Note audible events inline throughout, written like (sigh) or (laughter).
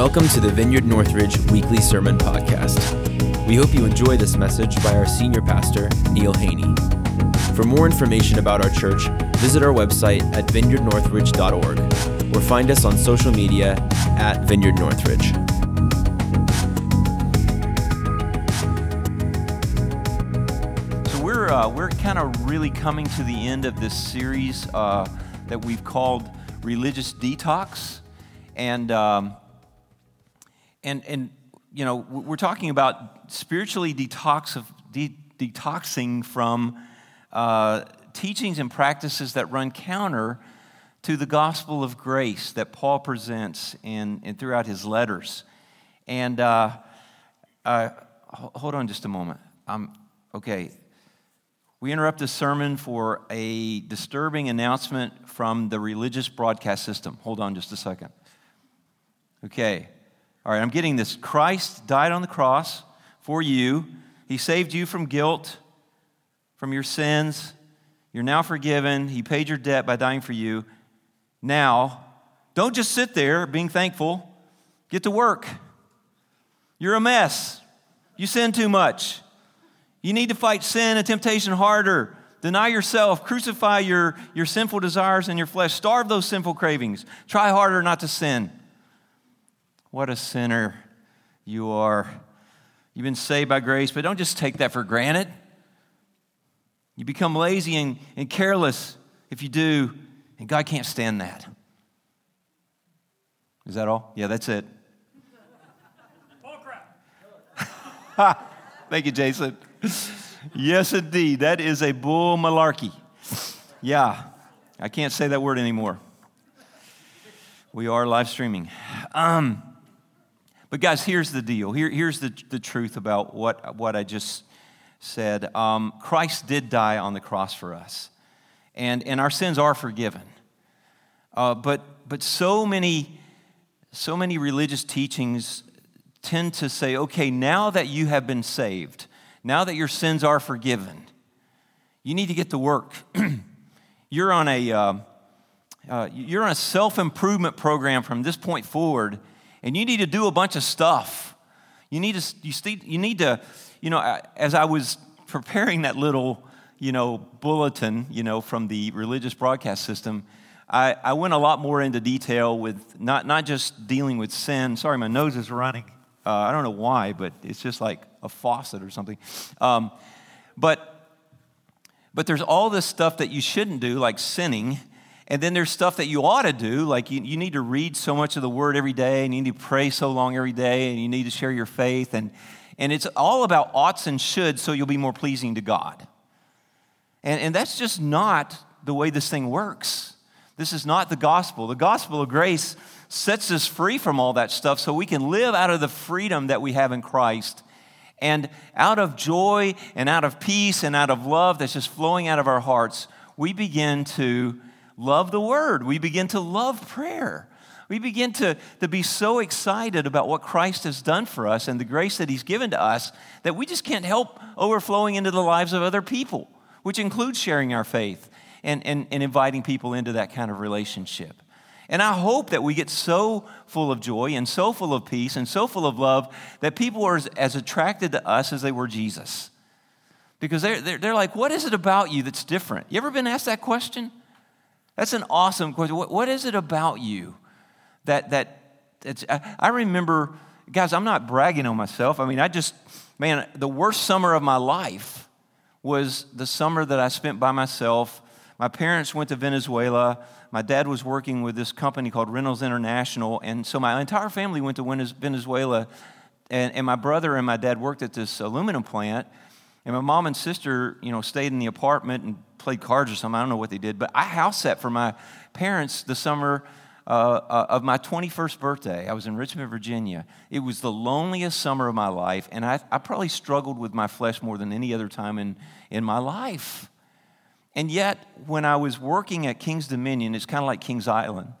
Welcome to the Vineyard Northridge Weekly Sermon Podcast. We hope you enjoy this message by our senior pastor, Neil Haney. For more information about our church, visit our website at vineyardnorthridge.org or find us on social media at Vineyard Northridge. So we're uh, we're kind of really coming to the end of this series uh, that we've called religious detox, and um, and and you know we're talking about spiritually detox de- detoxing from uh, teachings and practices that run counter to the gospel of grace that Paul presents in, in throughout his letters. And uh, uh, hold on just a moment. Um, okay, we interrupt the sermon for a disturbing announcement from the religious broadcast system. Hold on just a second. Okay. All right, I'm getting this. Christ died on the cross for you. He saved you from guilt, from your sins. You're now forgiven. He paid your debt by dying for you. Now, don't just sit there being thankful. Get to work. You're a mess. You sin too much. You need to fight sin and temptation harder. Deny yourself, crucify your, your sinful desires and your flesh, starve those sinful cravings. Try harder not to sin. What a sinner you are. You've been saved by grace, but don't just take that for granted. You become lazy and, and careless if you do, and God can't stand that. Is that all? Yeah, that's it. Bullcrap. Ha. (laughs) Thank you, Jason. yes, indeed. That is a bull malarkey. Yeah, I can't say that word anymore. We are live streaming. Um, but, guys, here's the deal. Here, here's the, the truth about what, what I just said. Um, Christ did die on the cross for us, and, and our sins are forgiven. Uh, but, but so many so many religious teachings tend to say, okay, now that you have been saved, now that your sins are forgiven, you need to get to work. (clears throat) you're on a uh, uh, you're on a self improvement program from this point forward, and you need to do a bunch of stuff. You need to, you, you need to, you know, as I was preparing that little, you know, bulletin, you know, from the religious broadcast system, I, I went a lot more into detail with not, not just dealing with sin. Sorry, my nose is running. Uh, I don't know why, but it's just like a faucet or something. Um, but, but there's all this stuff that you shouldn't do, like sinning, and then there's stuff that you ought to do, like you, you need to read so much of the Word every day, and you need to pray so long every day, and you need to share your faith. And, and it's all about oughts and shoulds so you'll be more pleasing to God. And, and that's just not the way this thing works. This is not the gospel. The gospel of grace sets us free from all that stuff so we can live out of the freedom that we have in Christ. And out of joy and out of peace and out of love that's just flowing out of our hearts, we begin to love the word. We begin to love prayer. We begin to, to be so excited about what Christ has done for us and the grace that He's given to us that we just can't help overflowing into the lives of other people, which includes sharing our faith and, and, and inviting people into that kind of relationship. And I hope that we get so full of joy and so full of peace and so full of love that people are as, as attracted to us as they were Jesus. Because they're, they're, they're like, what is it about you that's different? You ever been asked that question? That's an awesome question. What, what is it about you that, that it's, I, I remember, guys, I'm not bragging on myself. I mean, I just, man, the worst summer of my life was the summer that I spent by myself. My parents went to Venezuela. My dad was working with this company called Reynolds International. And so my entire family went to Venezuela. And, and my brother and my dad worked at this aluminum plant. And my mom and sister, you know, stayed in the apartment and played cards or something. I don't know what they did. But I house sat for my parents the summer uh, uh, of my 21st birthday. I was in Richmond, Virginia. It was the loneliest summer of my life. And I, I probably struggled with my flesh more than any other time in, in my life. And yet, when I was working at King's Dominion, it's kind of like King's Island.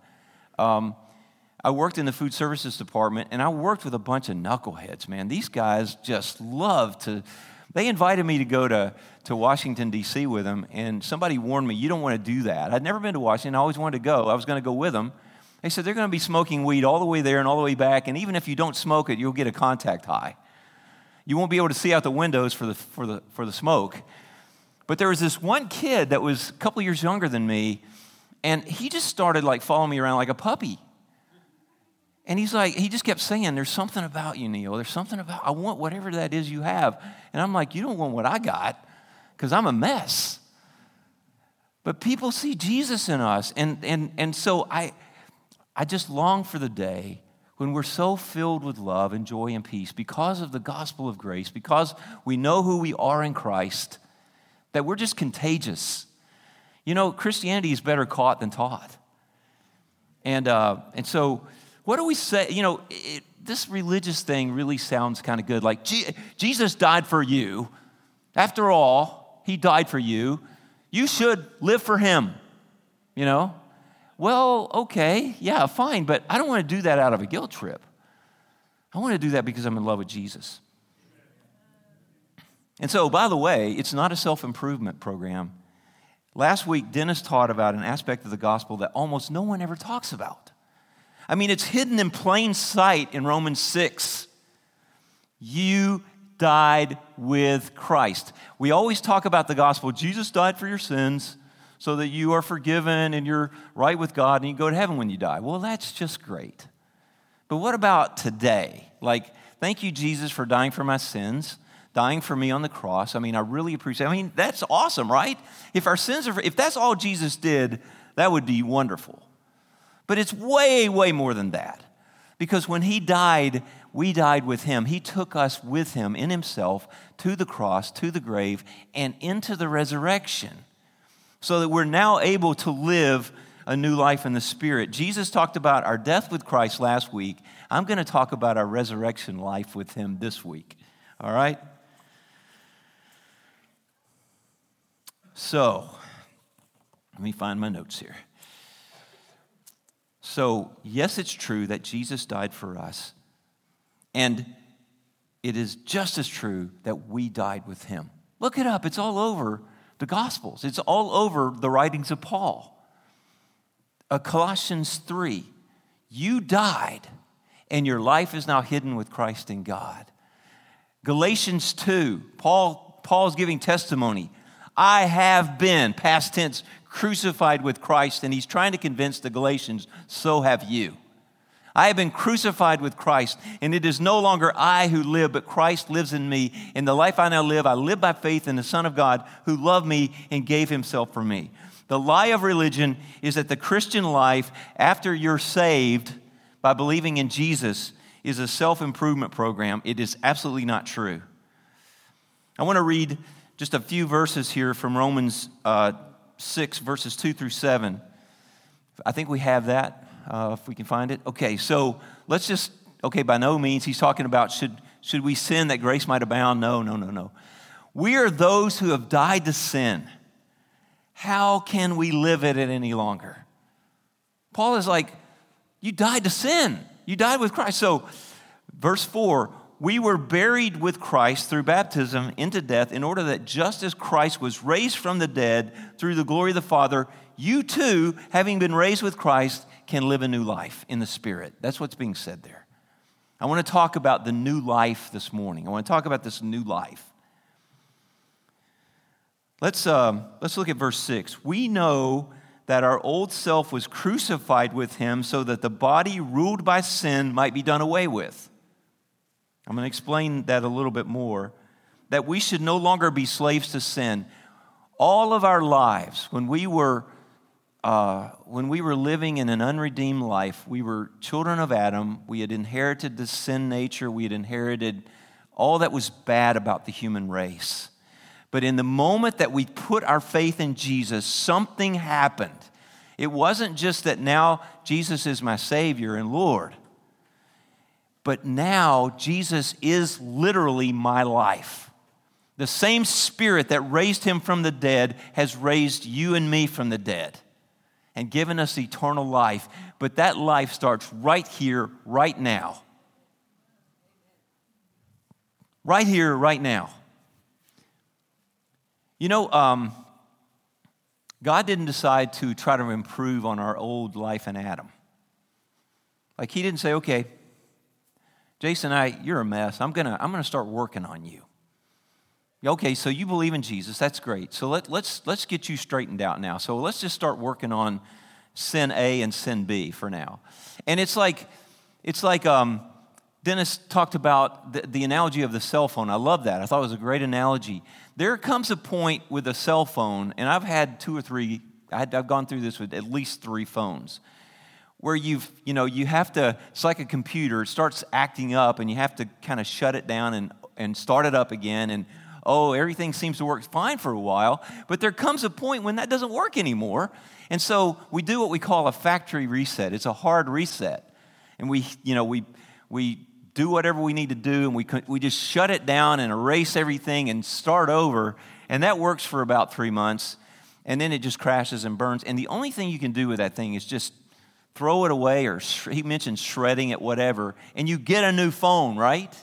Um, I worked in the food services department and I worked with a bunch of knuckleheads, man. These guys just love to they invited me to go to, to Washington, D.C. with them, and somebody warned me, you don't want to do that. I'd never been to Washington. I always wanted to go. I was going to go with them. They said they're going to be smoking weed all the way there and all the way back, and even if you don't smoke it, you'll get a contact high. You won't be able to see out the windows for the, for the, for the smoke. But there was this one kid that was a couple years younger than me, and he just started like following me around like a puppy. And he's like, he just kept saying, There's something about you, Neil. There's something about, I want whatever that is you have. And I'm like, You don't want what I got because I'm a mess. But people see Jesus in us. And, and, and so I, I just long for the day when we're so filled with love and joy and peace because of the gospel of grace, because we know who we are in Christ, that we're just contagious. You know, Christianity is better caught than taught. And, uh, and so, what do we say? You know, it, this religious thing really sounds kind of good. Like, Jesus died for you. After all, he died for you. You should live for him, you know? Well, okay, yeah, fine, but I don't want to do that out of a guilt trip. I want to do that because I'm in love with Jesus. And so, by the way, it's not a self improvement program. Last week, Dennis taught about an aspect of the gospel that almost no one ever talks about. I mean, it's hidden in plain sight in Romans 6. You died with Christ. We always talk about the gospel Jesus died for your sins so that you are forgiven and you're right with God and you go to heaven when you die. Well, that's just great. But what about today? Like, thank you, Jesus, for dying for my sins, dying for me on the cross. I mean, I really appreciate I mean, that's awesome, right? If our sins are, if that's all Jesus did, that would be wonderful. But it's way, way more than that. Because when he died, we died with him. He took us with him in himself to the cross, to the grave, and into the resurrection so that we're now able to live a new life in the Spirit. Jesus talked about our death with Christ last week. I'm going to talk about our resurrection life with him this week. All right? So, let me find my notes here. So, yes, it's true that Jesus died for us. And it is just as true that we died with him. Look it up, it's all over the Gospels, it's all over the writings of Paul. Uh, Colossians 3 You died, and your life is now hidden with Christ in God. Galatians 2, Paul, Paul's giving testimony. I have been, past tense, crucified with Christ, and he's trying to convince the Galatians, so have you. I have been crucified with Christ, and it is no longer I who live, but Christ lives in me. In the life I now live, I live by faith in the Son of God who loved me and gave himself for me. The lie of religion is that the Christian life, after you're saved by believing in Jesus, is a self improvement program. It is absolutely not true. I want to read just a few verses here from Romans uh, 6, verses 2 through 7. I think we have that uh, if we can find it. Okay, so let's just, okay, by no means, he's talking about should, should we sin that grace might abound? No, no, no, no. We are those who have died to sin. How can we live at it any longer? Paul is like, you died to sin. You died with Christ. So, verse 4 we were buried with Christ through baptism into death, in order that just as Christ was raised from the dead through the glory of the Father, you too, having been raised with Christ, can live a new life in the Spirit. That's what's being said there. I want to talk about the new life this morning. I want to talk about this new life. Let's, uh, let's look at verse 6. We know that our old self was crucified with him so that the body ruled by sin might be done away with. I'm going to explain that a little bit more. That we should no longer be slaves to sin. All of our lives, when we were uh, when we were living in an unredeemed life, we were children of Adam. We had inherited the sin nature. We had inherited all that was bad about the human race. But in the moment that we put our faith in Jesus, something happened. It wasn't just that now Jesus is my Savior and Lord, but now Jesus is literally my life. The same Spirit that raised him from the dead has raised you and me from the dead and given us eternal life. But that life starts right here, right now. Right here, right now. You know, um, God didn't decide to try to improve on our old life in Adam. Like he didn't say, okay, Jason, I, you're a mess. I'm gonna, I'm gonna start working on you. Okay, so you believe in Jesus. That's great. So let, let's, let's get you straightened out now. So let's just start working on sin A and sin B for now. And it's like, it's like um, Dennis talked about the, the analogy of the cell phone. I love that. I thought it was a great analogy. There comes a point with a cell phone, and I've had two or three, I've gone through this with at least three phones where you've, you know, you have to, it's like a computer, it starts acting up and you have to kind of shut it down and, and start it up again. And oh, everything seems to work fine for a while. But there comes a point when that doesn't work anymore. And so we do what we call a factory reset. It's a hard reset. And we, you know, we, we do whatever we need to do and we, we just shut it down and erase everything and start over. And that works for about three months. And then it just crashes and burns. And the only thing you can do with that thing is just throw it away, or he mentioned shredding it, whatever, and you get a new phone, right?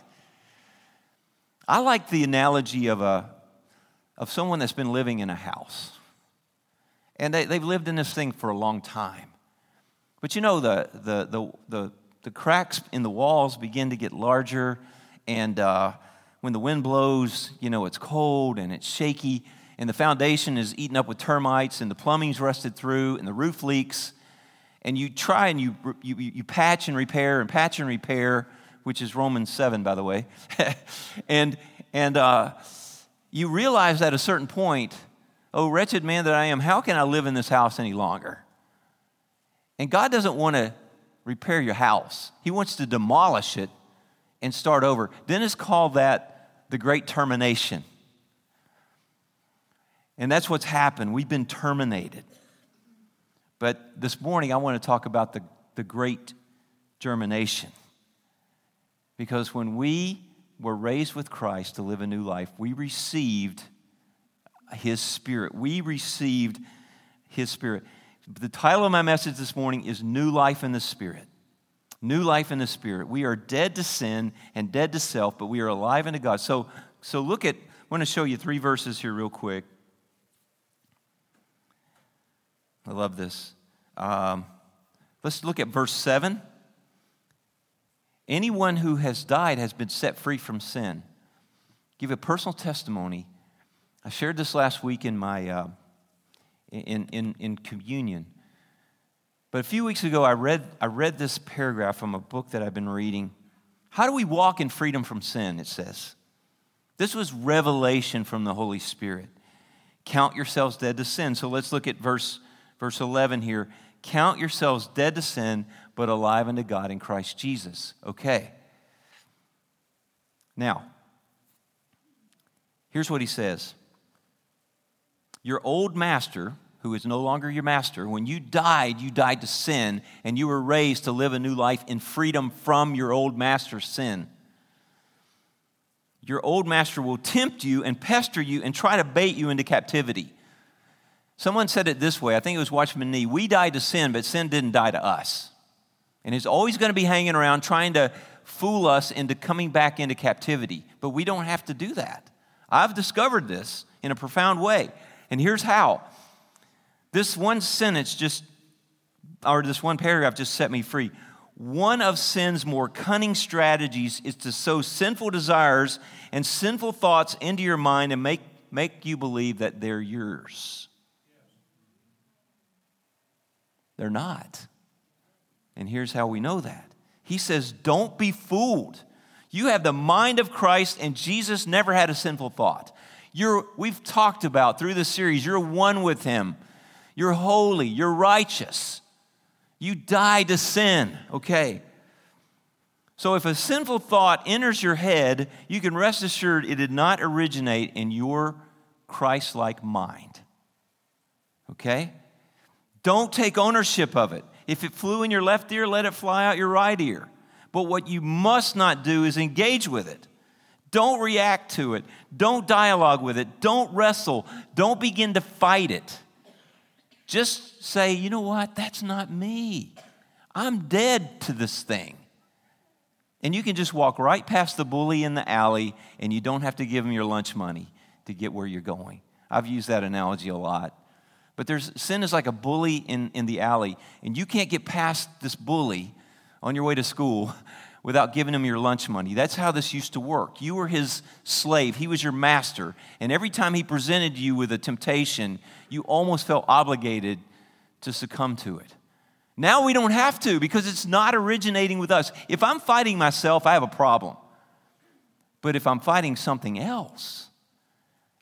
I like the analogy of, a, of someone that's been living in a house. And they, they've lived in this thing for a long time. But you know, the, the, the, the, the cracks in the walls begin to get larger, and uh, when the wind blows, you know, it's cold and it's shaky, and the foundation is eaten up with termites, and the plumbing's rusted through, and the roof leaks and you try and you, you, you patch and repair and patch and repair, which is Romans 7, by the way. (laughs) and and uh, you realize at a certain point, oh, wretched man that I am, how can I live in this house any longer? And God doesn't want to repair your house, He wants to demolish it and start over. Dennis called that the great termination. And that's what's happened. We've been terminated. But this morning, I want to talk about the, the great germination. Because when we were raised with Christ to live a new life, we received His Spirit. We received His Spirit. The title of my message this morning is New Life in the Spirit. New life in the Spirit. We are dead to sin and dead to self, but we are alive unto God. So, so look at, I want to show you three verses here, real quick. I love this. Um, let's look at verse 7. Anyone who has died has been set free from sin. Give a personal testimony. I shared this last week in my uh, in, in, in communion. But a few weeks ago, I read, I read this paragraph from a book that I've been reading. How do we walk in freedom from sin? It says. This was revelation from the Holy Spirit. Count yourselves dead to sin. So let's look at verse verse 11 here count yourselves dead to sin, but alive unto God in Christ Jesus. Okay. Now, here's what he says Your old master, who is no longer your master, when you died, you died to sin, and you were raised to live a new life in freedom from your old master's sin. Your old master will tempt you and pester you and try to bait you into captivity. Someone said it this way I think it was Watchman Nee We died to sin, but sin didn't die to us. And it's always going to be hanging around trying to fool us into coming back into captivity. But we don't have to do that. I've discovered this in a profound way. And here's how this one sentence just, or this one paragraph just set me free. One of sin's more cunning strategies is to sow sinful desires and sinful thoughts into your mind and make, make you believe that they're yours. They're not. And here's how we know that. He says, Don't be fooled. You have the mind of Christ, and Jesus never had a sinful thought. You're, we've talked about through the series, you're one with Him. You're holy, you're righteous. You died to sin, okay? So if a sinful thought enters your head, you can rest assured it did not originate in your Christ like mind, okay? Don't take ownership of it. If it flew in your left ear, let it fly out your right ear. But what you must not do is engage with it. Don't react to it. Don't dialogue with it. Don't wrestle. Don't begin to fight it. Just say, you know what? That's not me. I'm dead to this thing. And you can just walk right past the bully in the alley and you don't have to give him your lunch money to get where you're going. I've used that analogy a lot. But there's sin is like a bully in, in the alley, and you can't get past this bully on your way to school (laughs) without giving him your lunch money. That's how this used to work. You were his slave, he was your master. And every time he presented you with a temptation, you almost felt obligated to succumb to it. Now we don't have to because it's not originating with us. If I'm fighting myself, I have a problem. But if I'm fighting something else,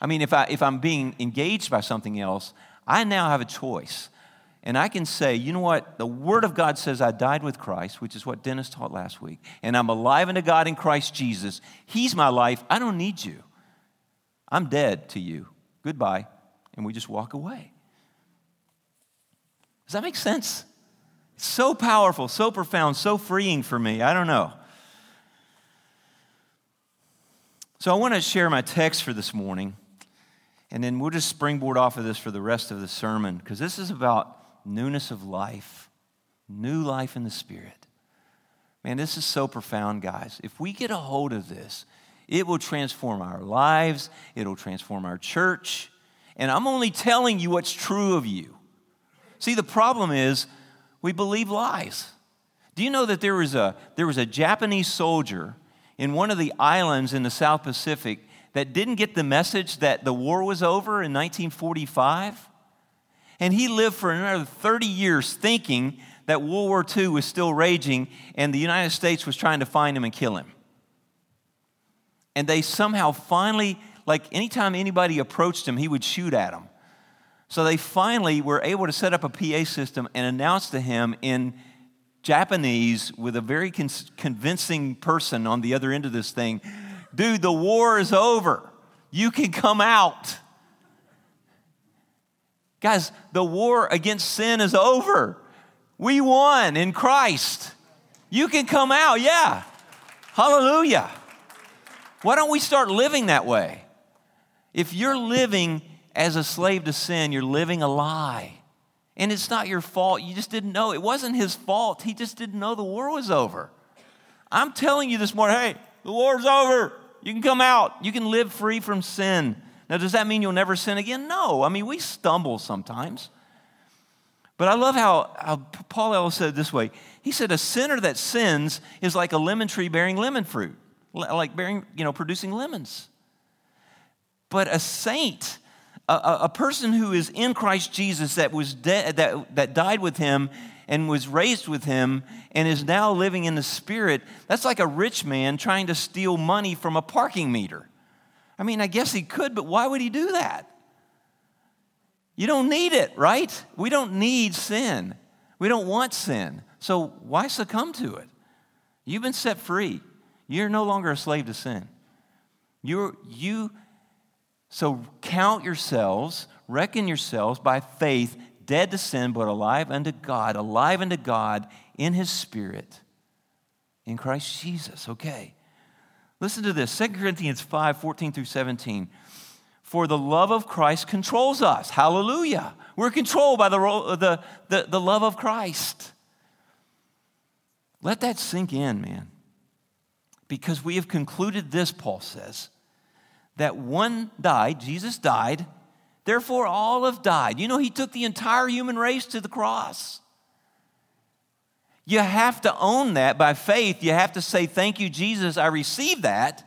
I mean, if, I, if I'm being engaged by something else, I now have a choice. And I can say, you know what? The Word of God says I died with Christ, which is what Dennis taught last week, and I'm alive unto God in Christ Jesus. He's my life. I don't need you. I'm dead to you. Goodbye. And we just walk away. Does that make sense? It's so powerful, so profound, so freeing for me. I don't know. So I want to share my text for this morning, and then we'll just springboard off of this for the rest of the sermon, because this is about newness of life, new life in the Spirit. Man, this is so profound, guys. If we get a hold of this, it will transform our lives, it'll transform our church. And I'm only telling you what's true of you. See, the problem is we believe lies. Do you know that there was a, there was a Japanese soldier in one of the islands in the South Pacific that didn't get the message that the war was over in 1945? And he lived for another 30 years thinking that World War II was still raging and the United States was trying to find him and kill him. And they somehow finally, like anytime anybody approached him, he would shoot at them. So they finally were able to set up a PA system and announce to him in Japanese with a very con- convincing person on the other end of this thing dude, the war is over. You can come out. Guys, the war against sin is over. We won in Christ. You can come out, yeah. Hallelujah. Why don't we start living that way? If you're living as a slave to sin, you're living a lie. And it's not your fault. You just didn't know. It wasn't his fault. He just didn't know the war was over. I'm telling you this morning hey, the war's over. You can come out. You can live free from sin. Now, does that mean you'll never sin again? No. I mean, we stumble sometimes. But I love how, how Paul Ellis said it this way. He said, A sinner that sins is like a lemon tree bearing lemon fruit, like bearing, you know, producing lemons. But a saint a, a person who is in Christ Jesus that was dead, that, that died with him and was raised with him and is now living in the spirit, that's like a rich man trying to steal money from a parking meter. I mean, I guess he could, but why would he do that? You don't need it, right? We don't need sin. We don't want sin. So why succumb to it? You've been set free. You're no longer a slave to sin. You're, you so count yourselves, reckon yourselves by faith dead to sin, but alive unto God, alive unto God in his spirit in Christ Jesus. Okay. Listen to this 2 Corinthians 5 14 through 17. For the love of Christ controls us. Hallelujah. We're controlled by the, the, the, the love of Christ. Let that sink in, man. Because we have concluded this, Paul says that one died, Jesus died, therefore all have died. You know, he took the entire human race to the cross. You have to own that by faith. You have to say, Thank you, Jesus, I received that.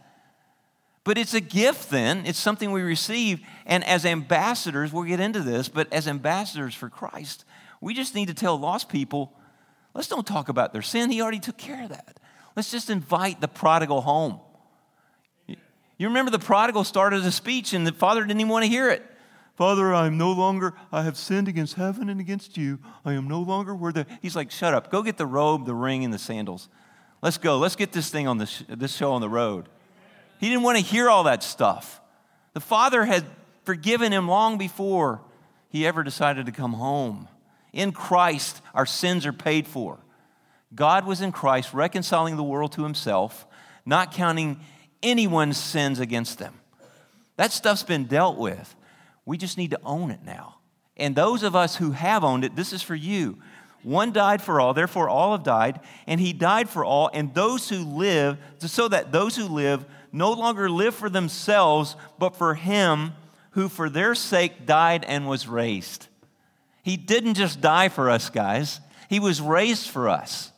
But it's a gift then, it's something we receive. And as ambassadors, we'll get into this, but as ambassadors for Christ, we just need to tell lost people, let's don't talk about their sin. He already took care of that. Let's just invite the prodigal home. You remember the prodigal started a speech and the father didn't even want to hear it. Father, I am no longer, I have sinned against heaven and against you. I am no longer worthy. He's like, shut up. Go get the robe, the ring, and the sandals. Let's go. Let's get this thing on this, this show on the road. He didn't want to hear all that stuff. The father had forgiven him long before he ever decided to come home. In Christ, our sins are paid for. God was in Christ reconciling the world to himself, not counting anyone's sins against them. That stuff's been dealt with. We just need to own it now. And those of us who have owned it, this is for you. One died for all, therefore all have died, and he died for all, and those who live, so that those who live no longer live for themselves, but for him who for their sake died and was raised. He didn't just die for us, guys, he was raised for us.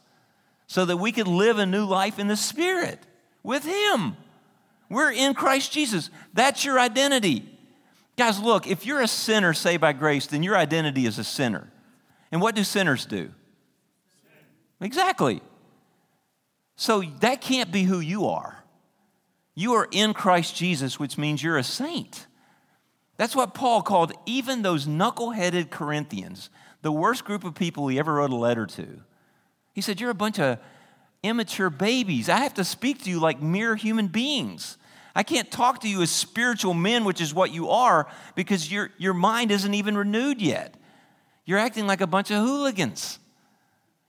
so that we could live a new life in the Spirit with Him. We're in Christ Jesus. That's your identity. Guys, look, if you're a sinner saved by grace, then your identity is a sinner. And what do sinners do? Exactly. So that can't be who you are. You are in Christ Jesus, which means you're a saint. That's what Paul called even those knuckleheaded Corinthians, the worst group of people he ever wrote a letter to. He said, You're a bunch of immature babies. I have to speak to you like mere human beings. I can't talk to you as spiritual men, which is what you are, because your, your mind isn't even renewed yet. You're acting like a bunch of hooligans.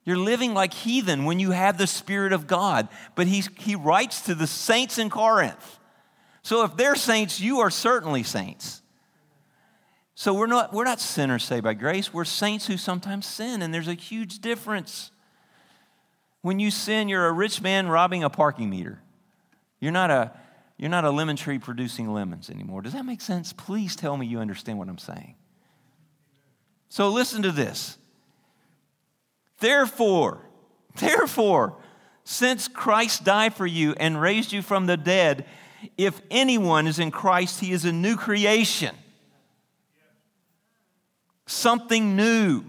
You're living like heathen when you have the Spirit of God. But he, he writes to the saints in Corinth. So if they're saints, you are certainly saints. So we're not, we're not sinners saved by grace. We're saints who sometimes sin, and there's a huge difference. When you sin, you're a rich man robbing a parking meter. You're not a, you're not a lemon tree producing lemons anymore. Does that make sense? Please tell me you understand what I'm saying. So listen to this. Therefore, therefore, since Christ died for you and raised you from the dead, if anyone is in Christ, he is a new creation. Something new.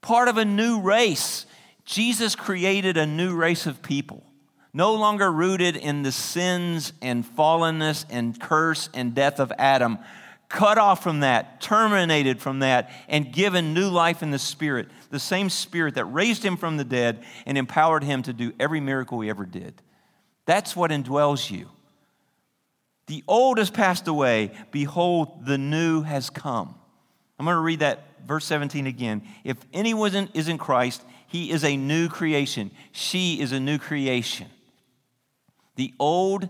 Part of a new race. Jesus created a new race of people, no longer rooted in the sins and fallenness and curse and death of Adam, cut off from that, terminated from that, and given new life in the Spirit, the same Spirit that raised him from the dead and empowered him to do every miracle he ever did. That's what indwells you. The old has passed away. Behold, the new has come. I'm going to read that verse 17 again. If anyone is in Christ, he is a new creation. She is a new creation. The old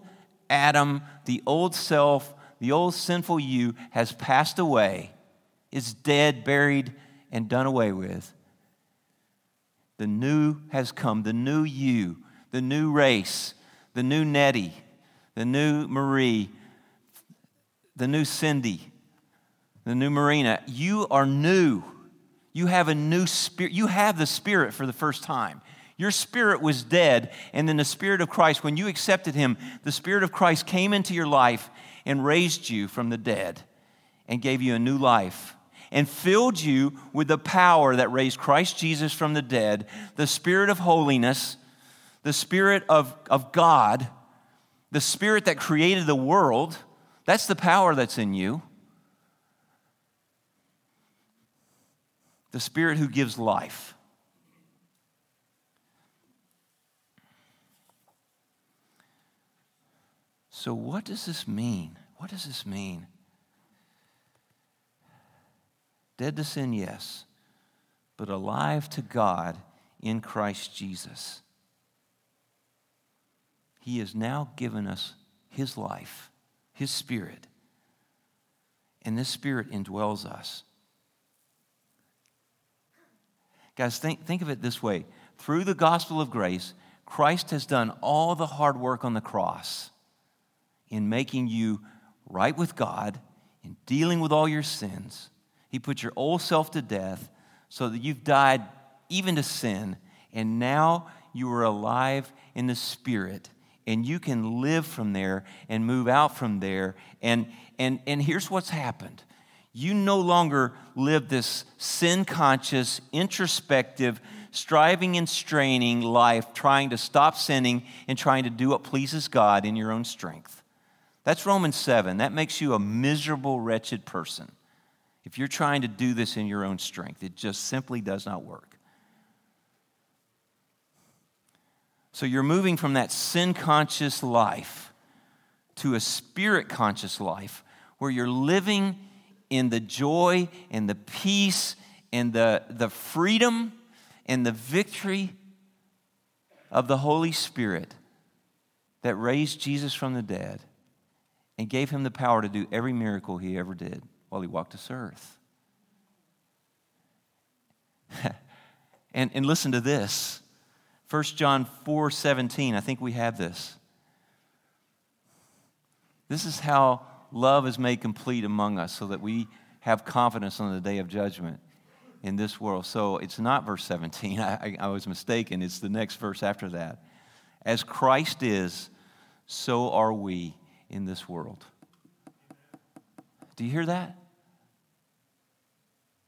Adam, the old self, the old sinful you has passed away, is dead, buried, and done away with. The new has come, the new you, the new race, the new Nettie, the new Marie, the new Cindy, the new Marina. You are new. You have a new spirit. You have the Spirit for the first time. Your spirit was dead, and then the Spirit of Christ, when you accepted Him, the Spirit of Christ came into your life and raised you from the dead and gave you a new life and filled you with the power that raised Christ Jesus from the dead, the Spirit of holiness, the Spirit of, of God, the Spirit that created the world. That's the power that's in you. The Spirit who gives life. So, what does this mean? What does this mean? Dead to sin, yes, but alive to God in Christ Jesus. He has now given us His life, His Spirit, and this Spirit indwells us. Guys, think, think of it this way through the gospel of grace, Christ has done all the hard work on the cross in making you right with God, in dealing with all your sins. He put your old self to death so that you've died even to sin, and now you are alive in the Spirit. And you can live from there and move out from there. And, and, and here's what's happened you no longer live this sin conscious, introspective, striving and straining life, trying to stop sinning and trying to do what pleases God in your own strength. That's Romans 7. That makes you a miserable, wretched person. If you're trying to do this in your own strength, it just simply does not work. So you're moving from that sin conscious life to a spirit conscious life where you're living in the joy and the peace and the, the freedom and the victory of the Holy Spirit that raised Jesus from the dead and gave him the power to do every miracle he ever did while he walked this earth. (laughs) and, and listen to this 1 John 4 17. I think we have this. This is how love is made complete among us so that we have confidence on the day of judgment. in this world. So it's not verse 17. (laughs) I, I, I was mistaken. It's the next verse after that. As Christ is, so are we in this world. Do you hear that?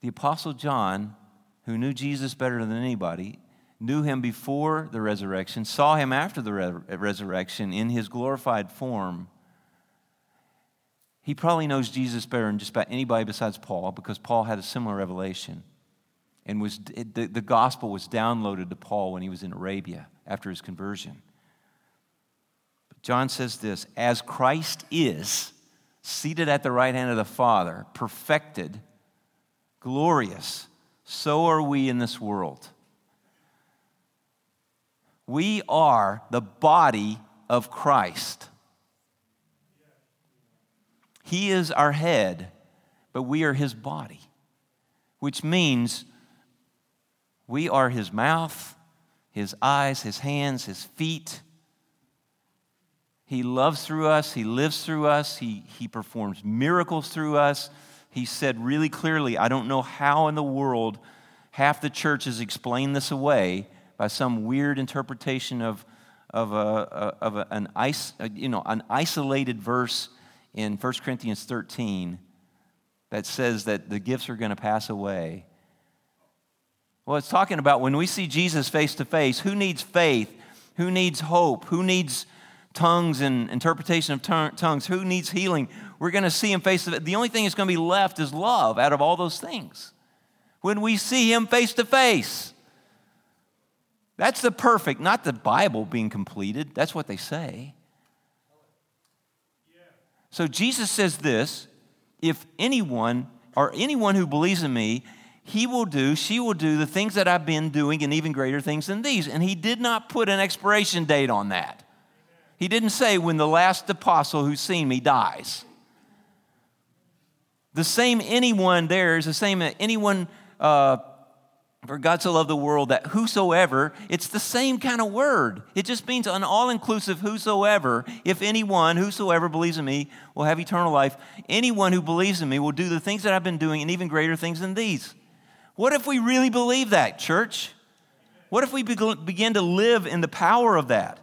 The Apostle John, who knew Jesus better than anybody, knew him before the resurrection, saw him after the re- resurrection in his glorified form. He probably knows Jesus better than just about anybody besides Paul because Paul had a similar revelation. And was, the, the gospel was downloaded to Paul when he was in Arabia after his conversion. John says this as Christ is seated at the right hand of the Father, perfected, glorious, so are we in this world. We are the body of Christ. He is our head, but we are his body, which means we are his mouth, his eyes, his hands, his feet. He loves through us, he lives through us, he, he performs miracles through us. He said really clearly, I don't know how in the world half the church has explained this away by some weird interpretation of, of, a, of a, an, is, you know, an isolated verse in 1 Corinthians 13 that says that the gifts are going to pass away. Well, it's talking about when we see Jesus face to face, who needs faith? Who needs hope? Who needs tongues and interpretation of tongues? Who needs healing? We're going to see him face to face. The only thing that's going to be left is love out of all those things. When we see him face to face, that's the perfect, not the Bible being completed. That's what they say. So Jesus says this if anyone or anyone who believes in me, he will do, she will do the things that I've been doing and even greater things than these. And he did not put an expiration date on that. He didn't say when the last apostle who's seen me dies. The same anyone there is the same anyone uh, for God so loved the world that whosoever, it's the same kind of word. It just means an all inclusive whosoever. If anyone, whosoever believes in me, will have eternal life. Anyone who believes in me will do the things that I've been doing and even greater things than these. What if we really believe that, church? What if we begin to live in the power of that,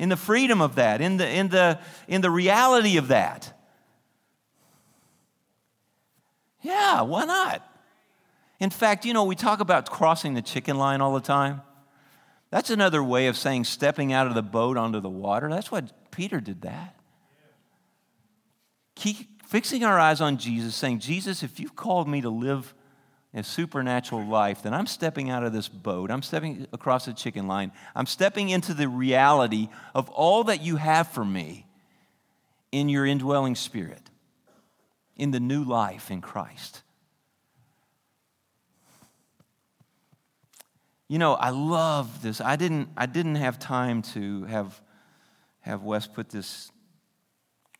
in the freedom of that, in the, in the, in the reality of that? Yeah, why not? In fact, you know, we talk about crossing the chicken line all the time. That's another way of saying stepping out of the boat onto the water. That's what Peter did that. Keep fixing our eyes on Jesus, saying, Jesus, if you've called me to live a supernatural life, then I'm stepping out of this boat. I'm stepping across the chicken line. I'm stepping into the reality of all that you have for me in your indwelling spirit, in the new life in Christ. You know, I love this. I didn't, I didn't have time to have, have Wes put this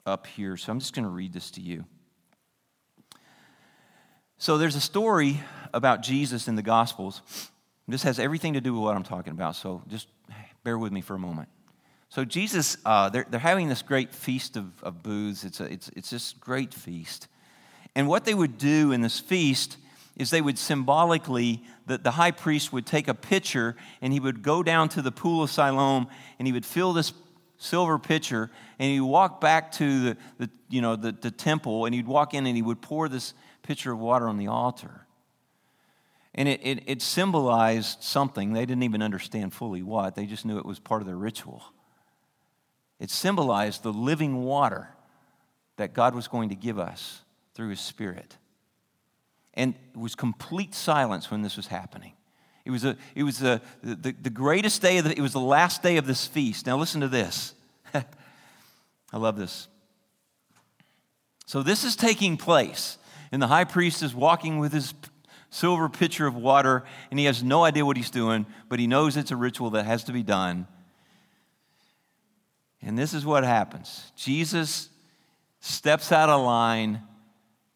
up here, so I'm just going to read this to you. So there's a story about Jesus in the Gospels. This has everything to do with what I'm talking about, so just bear with me for a moment. So Jesus, uh, they're, they're having this great feast of, of booths. It's, a, it's, it's this great feast. And what they would do in this feast is they would symbolically, the, the high priest would take a pitcher and he would go down to the pool of Siloam and he would fill this silver pitcher and he'd walk back to the, the you know, the, the temple and he'd walk in and he would pour this pitcher of water on the altar. And it, it, it, symbolized something. They didn't even understand fully what, they just knew it was part of their ritual. It symbolized the living water that God was going to give us through His Spirit. And it was complete silence when this was happening. It was, a, it was a, the, the greatest day of the, it was the last day of this feast. Now listen to this. (laughs) I love this. So this is taking place, and the high priest is walking with his silver pitcher of water, and he has no idea what he's doing, but he knows it's a ritual that has to be done. And this is what happens Jesus steps out of line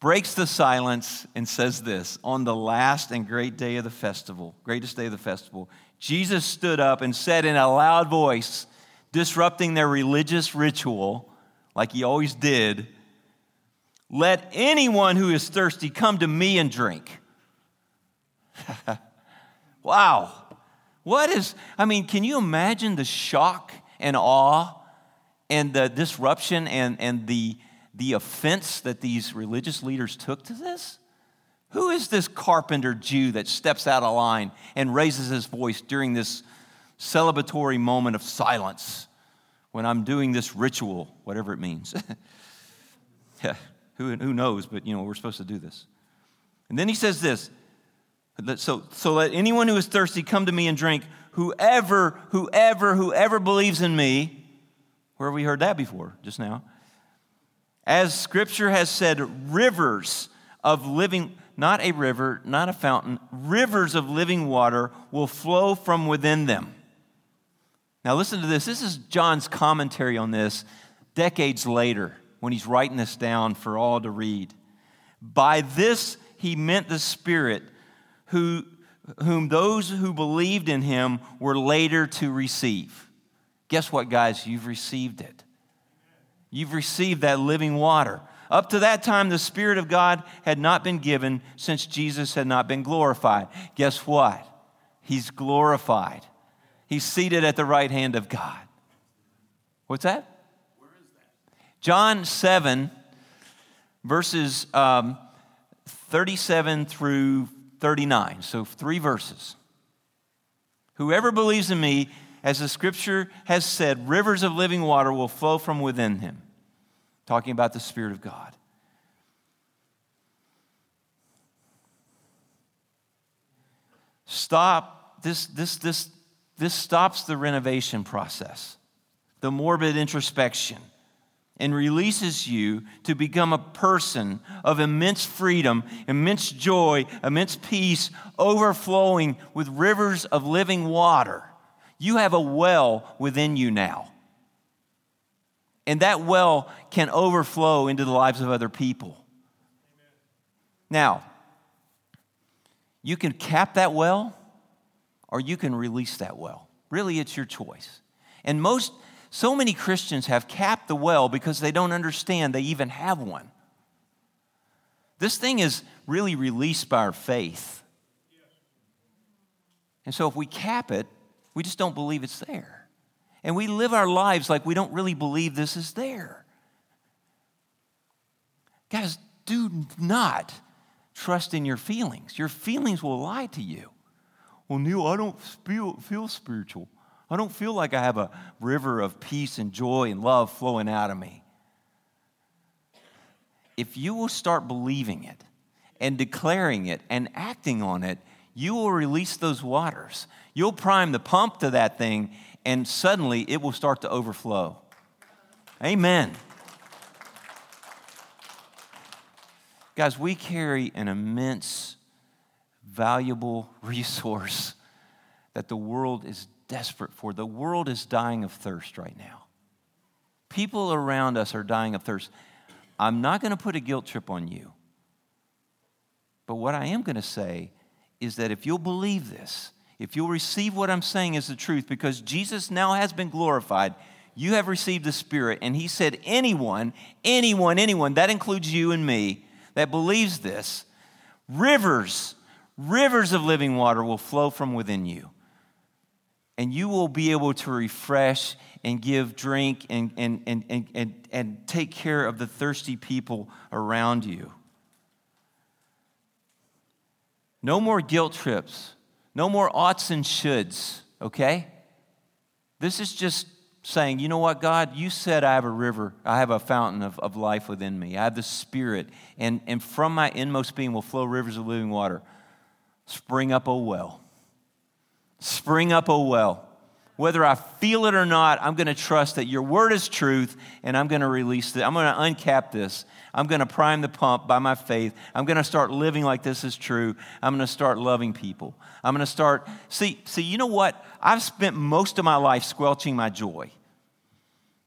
breaks the silence and says this On the last and great day of the festival, greatest day of the festival, Jesus stood up and said in a loud voice, disrupting their religious ritual, like he always did, Let anyone who is thirsty come to me and drink. (laughs) wow. What is, I mean, can you imagine the shock and awe and the disruption and, and the, the offense that these religious leaders took to this? Who is this carpenter Jew that steps out of line and raises his voice during this celebratory moment of silence when I'm doing this ritual, whatever it means? (laughs) who, who knows, but you know, we're supposed to do this. And then he says this so, so let anyone who is thirsty come to me and drink. Whoever, whoever, whoever believes in me, where have we heard that before just now? As scripture has said, rivers of living, not a river, not a fountain, rivers of living water will flow from within them. Now, listen to this. This is John's commentary on this decades later when he's writing this down for all to read. By this, he meant the Spirit who, whom those who believed in him were later to receive. Guess what, guys? You've received it. You've received that living water. Up to that time, the Spirit of God had not been given since Jesus had not been glorified. Guess what? He's glorified. He's seated at the right hand of God. What's that? John 7, verses um, 37 through 39. So, three verses. Whoever believes in me, as the scripture has said, rivers of living water will flow from within him. Talking about the Spirit of God. Stop. This, this, this, this stops the renovation process, the morbid introspection and releases you to become a person of immense freedom, immense joy, immense peace, overflowing with rivers of living water. You have a well within you now. And that well can overflow into the lives of other people. Now, you can cap that well or you can release that well. Really, it's your choice. And most so many Christians have capped the well because they don't understand they even have one. This thing is really released by our faith. And so if we cap it, we just don't believe it's there. And we live our lives like we don't really believe this is there. Guys, do not trust in your feelings. Your feelings will lie to you. Well, Neil, I don't feel, spiritual. I don't feel like I have a river of peace and joy and love flowing out of me. If you will start believing it and declaring it and acting on it, you will release those waters. You'll prime the pump to that thing, and suddenly it will start to overflow. Amen. Guys, we carry an immense, valuable (laughs) resource that the world is desperate for. The world is dying of thirst right now. People around us are dying of thirst. I'm not going to put a guilt trip on you. But what I am going to say is that if you'll believe this, if you'll receive what I'm saying as the truth, because Jesus now has been glorified, you have received the Spirit. And He said, anyone, anyone, anyone, that includes you and me, that believes this, rivers, rivers of living water will flow from within you and you will be able to refresh and give drink and, and, and, and, and, and take care of the thirsty people around you. No more guilt trips. No more oughts and shoulds, okay? This is just saying, you know what, God, you said I have a river, I have a fountain of, of life within me. I have the Spirit, and, and from my inmost being will flow rivers of living water. Spring up, a well spring up a well. Whether I feel it or not, I'm going to trust that your word is truth and I'm going to release it. I'm going to uncap this. I'm going to prime the pump by my faith. I'm going to start living like this is true. I'm going to start loving people. I'm going to start see see you know what? I've spent most of my life squelching my joy.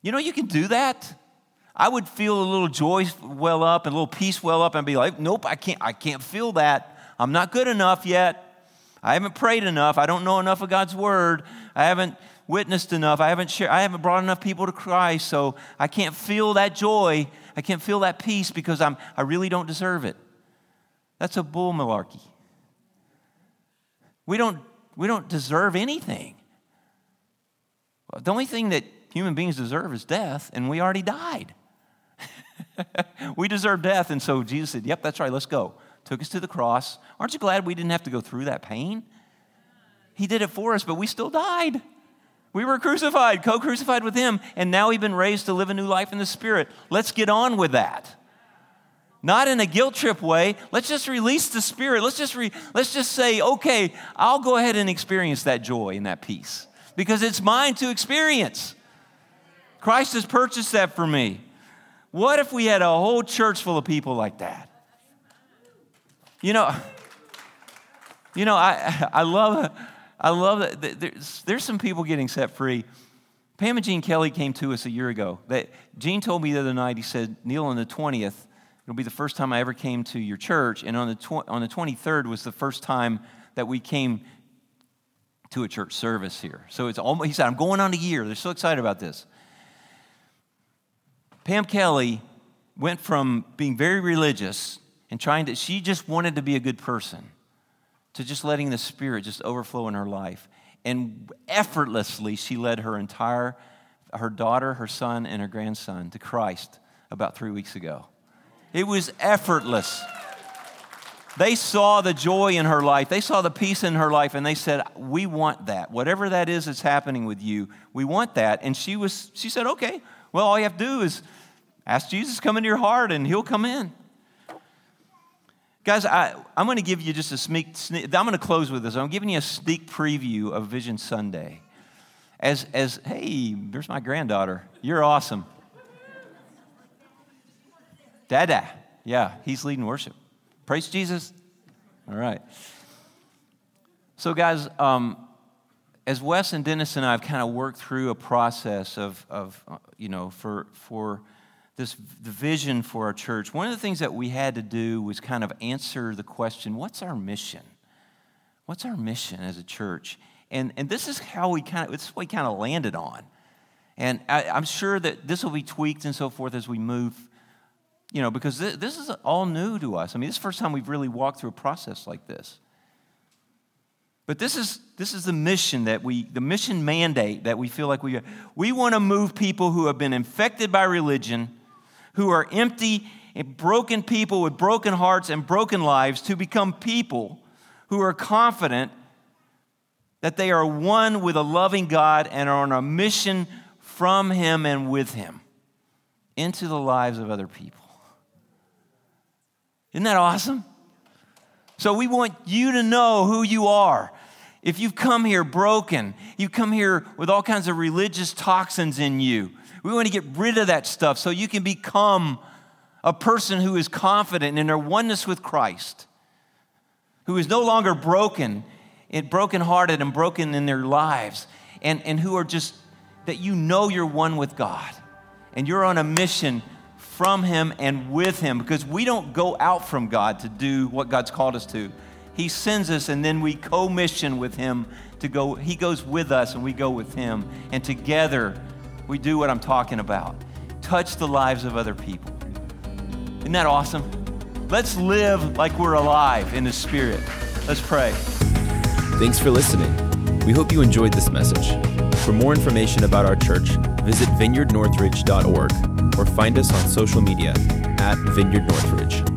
You know you can do that. I would feel a little joy well up and a little peace well up and be like, "Nope, I can't I can't feel that. I'm not good enough yet." I haven't prayed enough. I don't know enough of God's word. I haven't witnessed enough. I haven't shared, I haven't brought enough people to Christ, so I can't feel that joy. I can't feel that peace because I'm, I really don't deserve it. That's a bull malarkey. We don't, we don't deserve anything. The only thing that human beings deserve is death, and we already died. (laughs) we deserve death, and so Jesus said, Yep, that's right, let's go. Took us to the cross. Aren't you glad we didn't have to go through that pain? He did it for us, but we still died. We were crucified, co crucified with Him, and now we've been raised to live a new life in the Spirit. Let's get on with that. Not in a guilt trip way. Let's just release the Spirit. Let's just, re- let's just say, okay, I'll go ahead and experience that joy and that peace because it's mine to experience. Christ has purchased that for me. What if we had a whole church full of people like that? You know, you know, I, I love, I love that there's, there's some people getting set free. Pam and Gene Kelly came to us a year ago. That Gene told me the other night. He said, "Neil, on the twentieth, it'll be the first time I ever came to your church, and on the tw- on the twenty third was the first time that we came to a church service here. So it's almost." He said, "I'm going on a year. They're so excited about this." Pam Kelly went from being very religious and trying to, she just wanted to be a good person, to just letting the Spirit just overflow in her life. And effortlessly, she led her entire, her daughter, her son, and her grandson to Christ about three weeks ago. It was effortless. They saw the joy in her life. They saw the peace in her life, and they said, "We want that. Whatever that is that's happening with you, we want that." And she was, she said, "Okay. Well, all you have to do is Ask Jesus to come into your heart and he'll come in. Guys, I, am going to give you just a sneak, sneak I'm going to close with this. I'm giving you a sneak preview of Vision Sunday. As, as hey, there's my granddaughter. You're awesome. Dada. Yeah, he's leading worship. Praise Jesus. All right. So, guys, um, as Wes and Dennis and I have kind of worked through a process of, of uh, you know, for, for this the vision for our church, one of the things that we had to do was kind of answer the question, what's our mission? What's our mission as a church? And, and this is how we kind of, this is what we kind of landed on. And I, am sure that this will be tweaked and so forth as we move, you know, because this, this is all new to us. I mean, this is the first time we've really walked through a process like this. But this is, this is the mission that we, the mission mandate that we feel like we, we want to move people who have been infected by religion who are empty and broken people with broken hearts and broken lives to become people who are confident that they are one with a loving God and are on a mission from Him and with Him into the lives of other people. Isn't that awesome? So, we want you to know who you are. If you've come here broken, you've come here with all kinds of religious toxins in you, we want to get rid of that stuff so you can become a person who is confident in their oneness with Christ, who is no longer broken, and brokenhearted and broken in their lives, and, and who are just that you know you're one with God and you're on a mission from Him and with Him because we don't go out from God to do what God's called us to. He sends us and then we co mission with Him to go. He goes with us and we go with Him. And together we do what I'm talking about touch the lives of other people. Isn't that awesome? Let's live like we're alive in the Spirit. Let's pray. Thanks for listening. We hope you enjoyed this message. For more information about our church, visit vineyardnorthridge.org or find us on social media at Vineyard Northridge.